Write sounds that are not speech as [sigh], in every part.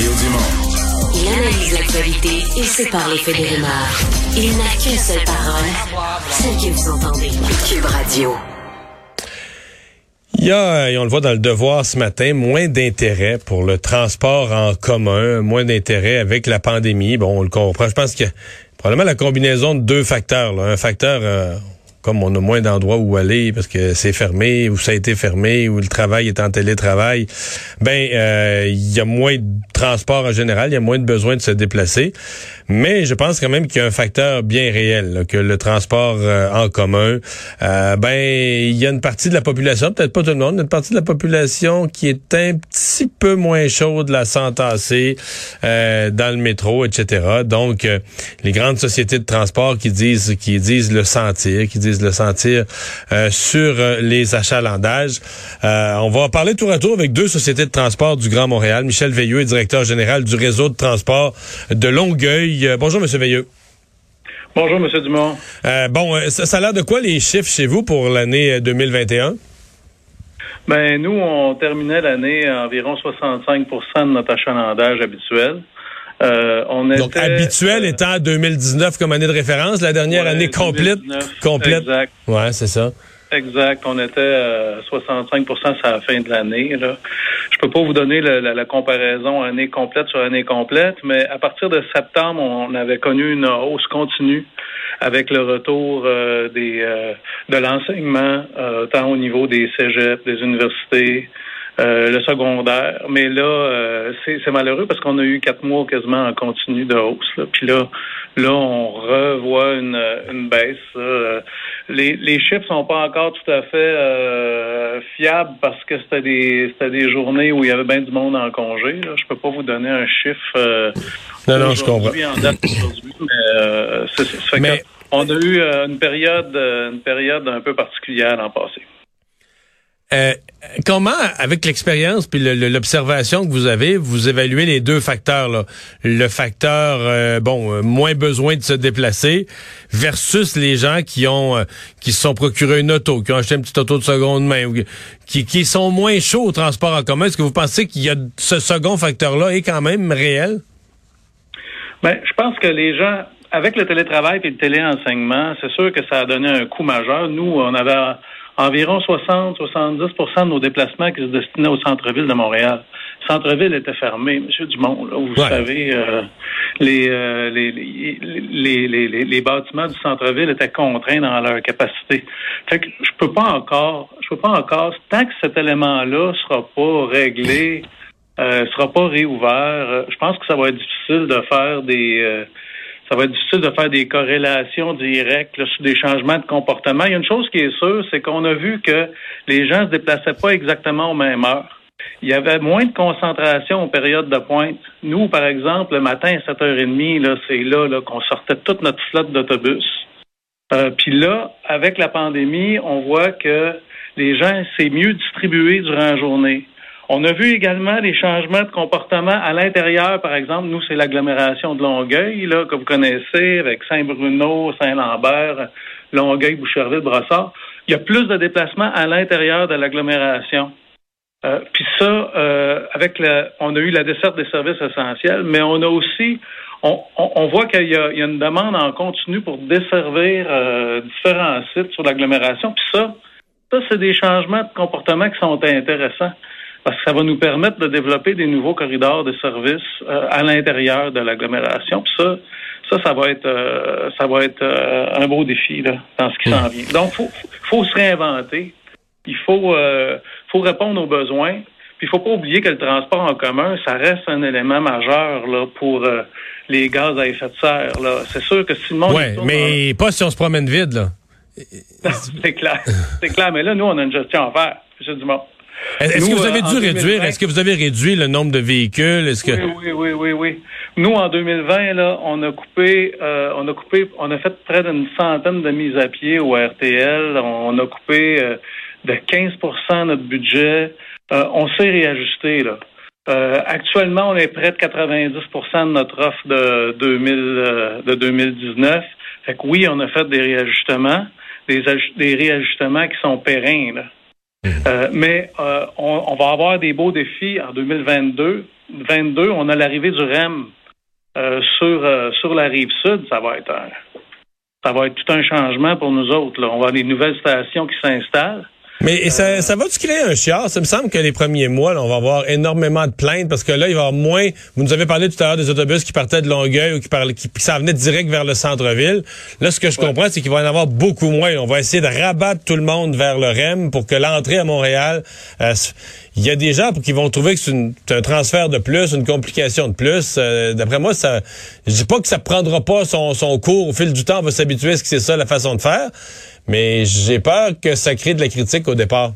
Mario Dumont. Il analyse l'actualité et sépare les faits des rumeurs. Il n'a qu'une seule parole, celle que vous entendez. Cube Radio. Il y a, et on le voit dans le devoir ce matin, moins d'intérêt pour le transport en commun, moins d'intérêt avec la pandémie. Bon, on le comprend. Je pense que probablement la combinaison de deux facteurs. Là. Un facteur, euh, comme on a moins d'endroits où aller parce que c'est fermé ou ça a été fermé ou le travail est en télétravail, ben euh, il y a moins de transport en général, il y a moins de besoin de se déplacer. Mais je pense quand même qu'il y a un facteur bien réel, que le transport euh, en commun, euh, ben il y a une partie de la population, peut-être pas tout le monde, une partie de la population qui est un petit peu moins chaude la s'entasser dans le métro, etc. Donc les grandes sociétés de transport qui disent qui disent le sentir, qui disent le sentir euh, sur euh, les achalandages. Euh, on va parler tour à tour avec deux sociétés de transport du Grand Montréal. Michel Veilleux est directeur général du réseau de transport de Longueuil. Bonjour, Monsieur Veilleux. Bonjour, M. Dumont. bon, ça, a l'air de quoi les chiffres chez vous pour l'année 2021? Ben, nous, on terminait l'année à environ 65% de notre achalandage habituel. Euh, on était, Donc, habituel euh, étant 2019 comme année de référence, la dernière année complète. complète. Exact. Ouais, c'est ça. Exact. On était à 65% à la fin de l'année. Je peux pas vous donner la, comparaison année complète sur année complète, mais à partir de septembre, on avait connu une hausse continue avec le retour euh, des de l'enseignement, tant au niveau des cégeps, des universités, euh, le secondaire. Mais là, euh, c'est malheureux parce qu'on a eu quatre mois quasiment en continu de hausse. Là. Puis là, là, on revoit une, une baisse. Les, les chiffres sont pas encore tout à fait euh, fiables parce que c'était des c'était des journées où il y avait bien du monde en congé. Là. Je peux pas vous donner un chiffre. non, non, je comprends. En date mais, mais... on a eu une période une période un peu particulière l'an passé. Euh, comment, avec l'expérience puis l'observation que vous avez, vous évaluez les deux facteurs là? Le facteur euh, bon, euh, moins besoin de se déplacer versus les gens qui ont qui se sont procurés une auto, qui ont acheté une petite auto de seconde main, qui, qui sont moins chauds au transport en commun. Est-ce que vous pensez qu'il y a ce second facteur-là est quand même réel? Ben, je pense que les gens avec le télétravail et le téléenseignement, c'est sûr que ça a donné un coup majeur. Nous, on avait environ 60-70% de nos déplacements qui se destinaient au centre-ville de Montréal. Le centre-ville était fermé, M. Dumont. Là, vous savez, euh, euh, les, les, les, les, bâtiments du centre-ville étaient contraints dans leur capacité. Fait que je peux pas encore, je peux pas encore, tant que cet élément-là sera pas réglé, euh, sera pas réouvert, euh, je pense que ça va être difficile de faire des ça va être difficile de faire des corrélations directes sur des changements de comportement. Il y a une chose qui est sûre, c'est qu'on a vu que les gens se déplaçaient pas exactement aux mêmes heures. Il y avait moins de concentration aux périodes de pointe. Nous, par exemple, le matin à 7h30, là, c'est là, là qu'on sortait toute notre flotte d'autobus. Euh, Puis là, avec la pandémie, on voit que les gens, c'est mieux distribué durant la journée. On a vu également des changements de comportement à l'intérieur, par exemple. Nous, c'est l'agglomération de Longueuil, là, que vous connaissez, avec Saint-Bruno, Saint-Lambert, Longueuil, Boucherville, Brossard. Il y a plus de déplacements à l'intérieur de l'agglomération. Euh, puis ça, euh, avec la, on a eu la desserte des services essentiels, mais on a aussi, on, voit qu'il y, y, a une demande en continu pour desservir euh, différents sites sur l'agglomération. Puis ça, ça c'est des changements de comportement qui sont intéressants parce que ça va nous permettre de développer des nouveaux corridors de services euh, à l'intérieur de l'agglomération. Puis ça, ça, ça va être, euh, ça va être euh, un beau défi là, dans ce qui s'en vient. Donc, faut, faut se réinventer. Il faut, faut répondre aux besoins. Puis il faut pas oublier que le transport en commun, ça reste un élément majeur là, pour les gaz à effet de serre. Là. C'est sûr que si le monde... Oui, mais pas si on se promène vide, là. [laughs] c'est clair. C'est clair. Mais là, nous, on a une gestion à faire, M. Dumont. Est-ce que vous avez dû réduire, est-ce que vous avez réduit le nombre de véhicules? Est-ce que... Oui, oui, oui, oui, Nous, en 2020, là, on a coupé, euh, on a coupé, on a fait près d'une centaine de mises à pied au RTL. On a coupé euh, de 15% notre budget. Euh, on s'est réajusté, là. actuellement, on est près de 90% de notre offre de, 2000, de 2019. Fait que oui, on a fait des réajustements, des, des réajustements qui sont pérennes. Là. Euh, mais euh, on, va avoir des beaux défis en 2022. 2022, on a l'arrivée du REM sur, sur la rive sud. Ça va être ça va être tout un changement pour nous autres. Là. On va avoir des nouvelles stations qui s'installent. Mais ça, ça va-tu créer un chiard? Ça me semble que les premiers mois, là, on va avoir énormément de plaintes parce que là, il va y avoir moins. Vous nous avez parlé tout à l'heure des autobus qui partaient de Longueuil ou qui, parlaient, qui, s'en venaient direct vers le centre-ville. Là, ce que je comprends, c'est qu'il va y en avoir beaucoup moins. On va essayer de rabattre tout le monde vers le REM pour que l'entrée à Montréal. Euh, il y a des gens qui vont trouver que c'est un transfert de plus, une complication de plus. Euh, d'après moi, ça, je dis pas que ça prendra pas son, son cours au fil du temps. On va s'habituer à ce que c'est ça la façon de faire. Mais j'ai peur que ça crée de la critique au départ.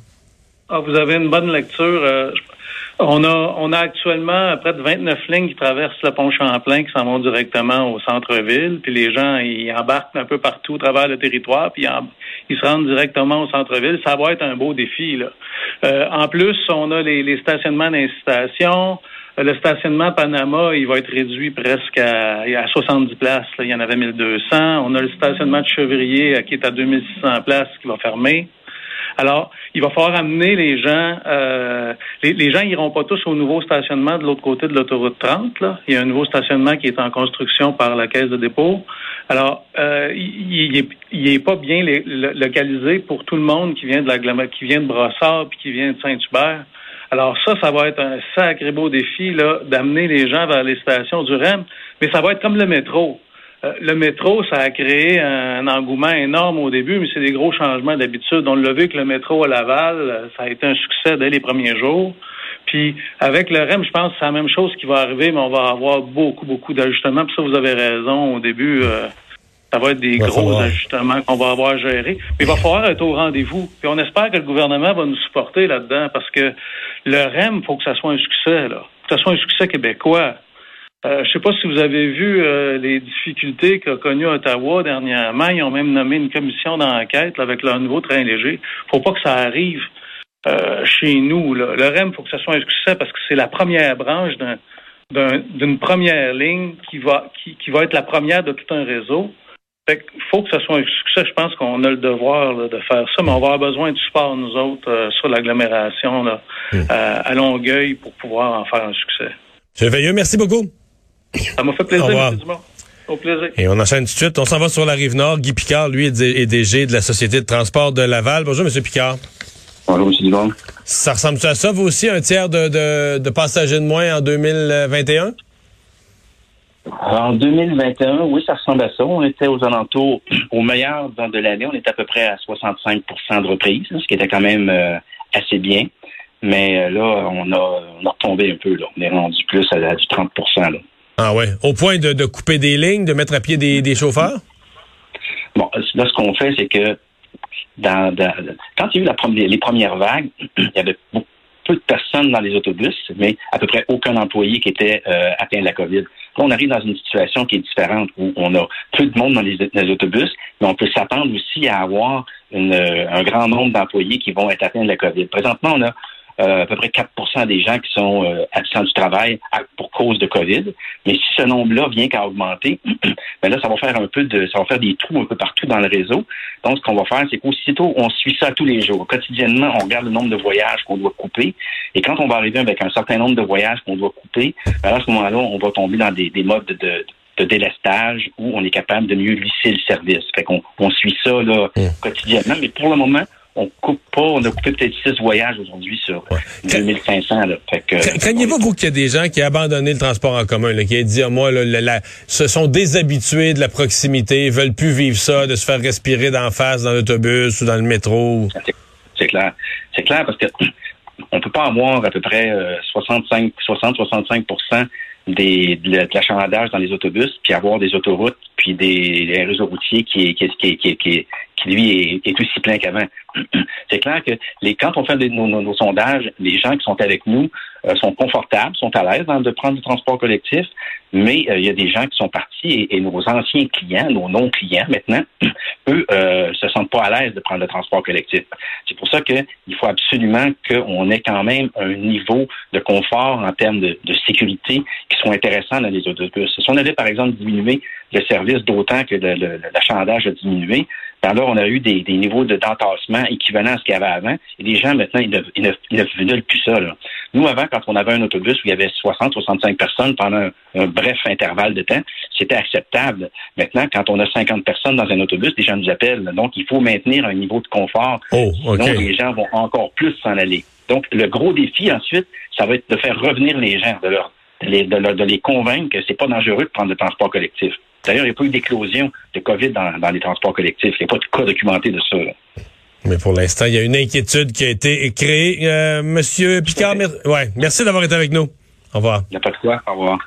Ah, vous avez une bonne lecture. Euh, on a, on a actuellement près de 29 lignes qui traversent le pont Champlain qui s'en vont directement au centre-ville. Puis les gens, ils embarquent un peu partout à travers le territoire, puis ils, se rendent directement au centre-ville. Ça va être un beau défi. Là. Euh, en plus, on a les, les stationnements d'incitation. Le stationnement Panama, il va être réduit presque à, à 70 places. Il y en avait 1200. On a le stationnement de Chevrier euh, qui est à 2600 places qui va fermer. Alors, il va falloir amener les gens. Euh, les, gens n'iront pas tous au nouveau stationnement de l'autre côté de l'autoroute 30. Là. Il y a un nouveau stationnement qui est en construction par la caisse de dépôt. Alors, euh, il, il, est, pas bien localisé pour tout le monde qui vient de la qui vient de Brossard puis qui vient de Saint-Hubert. Alors ça, ça va être un sacré beau défi là d'amener les gens vers les stations du REM, mais ça va être comme le métro. Euh, le métro, ça a créé un engouement énorme au début, mais c'est des gros changements d'habitude. On l'a vu que le métro à Laval, ça a été un succès dès les premiers jours. Puis avec le REM, je pense que c'est la même chose qui va arriver, mais on va avoir beaucoup, beaucoup d'ajustements. Puis ça, vous avez raison. Au début, euh, ça va être des gros ajustements qu'on va avoir à gérer. Mais il va falloir être au rendez-vous. Puis on espère que le gouvernement va nous supporter là-dedans parce que le REM, il faut que ça soit un succès, là. Que ça soit un succès québécois. Euh, je ne sais pas si vous avez vu euh, les difficultés qu'a connues Ottawa dernièrement. Ils ont même nommé une commission d'enquête avec leur nouveau train léger. faut pas que ça arrive euh, chez nous. Là. Le REM, il faut que ça soit un succès parce que c'est la première branche d'une première ligne qui va, qui, qui va être la première de tout un réseau. Fait il faut que ce soit un succès. Je pense qu'on a le devoir de faire ça, mais on va avoir besoin du support, nous autres, sur l'agglomération euh, à Longueuil pour pouvoir en faire un succès. M. Veilleux, merci beaucoup. Ça m'a fait plaisir, M. Dumont. Au plaisir. Et on enchaîne tout de suite. On s'en va sur la rive nord. Guy Picard, lui, est DG de la Société de transport de Laval. Bonjour, M. Picard. Bonjour, M. Dumont. Ça ressemble à ça, vous aussi, un tiers de, de, de passagers de moins en 2021? En 2021, oui, ça ressemble à ça. On était aux alentours, au meilleur de l'année, on était à peu près à 65% de reprise, ce qui était quand même euh, assez bien. Mais euh, là, on a, on a retombé un peu. Là. On est rendu plus à, du 30% là. Ah ouais. Au point de, de, couper des lignes, de mettre à pied des, des chauffeurs? Bon, là, ce qu'on fait, c'est que dans, quand il y a eu les premières vagues, [clears throat] il y avait peu de personnes dans les autobus, mais à peu près aucun employé qui était euh, atteint de la COVID. Là, on arrive dans une situation qui est différente où on a peu de monde dans les, autobus, mais on peut s'attendre aussi à avoir euh, un grand nombre d'employés qui vont être atteints de la COVID. Présentement, on a euh, à peu près 4% des gens qui sont euh, absents du travail pour cause de COVID. Mais si ce nombre-là vient qu'à augmenter, [clears throat] ben là, ça va faire un peu de, ça va faire des trous un peu partout dans le réseau. Donc, ce qu'on va faire, c'est qu'aussitôt, on suit ça tous les jours. Quotidiennement, on regarde le nombre de voyages qu'on doit couper. Et quand on va arriver avec un certain nombre de voyages qu'on doit couper, ben à ce moment-là, on va tomber dans des, modes de, de délestage où on est capable de mieux lisser le service. Fait qu'on on suit ça là, mmh. quotidiennement, mais pour le moment, on coupe pas, on a coupé peut-être six voyages aujourd'hui sur 2500. Là. Craignez-vous, vous, qu'il y a des gens qui ont abandonné le transport en commun, là, qui ont dit, ah, moi, là, se sont déshabitués de la proximité, veulent plus vivre ça, de se faire respirer d'en face dans l'autobus ou dans le métro? C'est clair. C'est clair parce que on peut pas avoir à peu près 65, 60-65 des, de l'achalandage dans les autobus, puis avoir des autoroutes, puis des, réseaux routiers qui, qui, qui, qui, qui, lui, est, aussi plein qu'avant. [clears throat] C'est clair que les, quand on fait nos, sondages, les gens qui sont avec nous euh, sont confortables, sont à l'aise de prendre du transport collectif, mais euh, il y a des gens qui sont partis et, nos anciens clients, nos non-clients maintenant, [clears throat] eux, euh, se sentent pas à l'aise de prendre le transport collectif. C'est pour ça qu'il faut absolument qu'on ait quand même un niveau de confort en termes de, de sécurité qui soit intéressant dans les autobus. Si on avait, par exemple, diminué le service d'autant que l'achandage a diminué, alors on a eu des, niveaux de d'entassement équivalents à ce qu'il y avait avant. Et les gens, maintenant, ils ne, veulent plus ça. Nous, avant, quand on avait un autobus où il y avait 60, 65 personnes pendant un, bref intervalle de temps, c'était acceptable. Maintenant, quand on a 50 personnes dans un autobus, les gens nous appellent. Donc, il faut maintenir un niveau de confort. Oh, Sinon, les gens vont encore plus s'en aller. Donc, le gros défi ensuite, ça va être de faire revenir les gens, de, leur, de, les, convaincre que c'est pas dangereux de prendre le transport collectif. D'ailleurs, il n'y a pas eu d'éclosion de COVID dans, les transports collectifs. Il n'y a pas de cas documenté de ça. Mais pour l'instant, il y a une inquiétude qui a été créée. Euh, Monsieur Picard, ouais, merci d'avoir été avec nous. Au revoir. Il n'y a pas de quoi. Au revoir.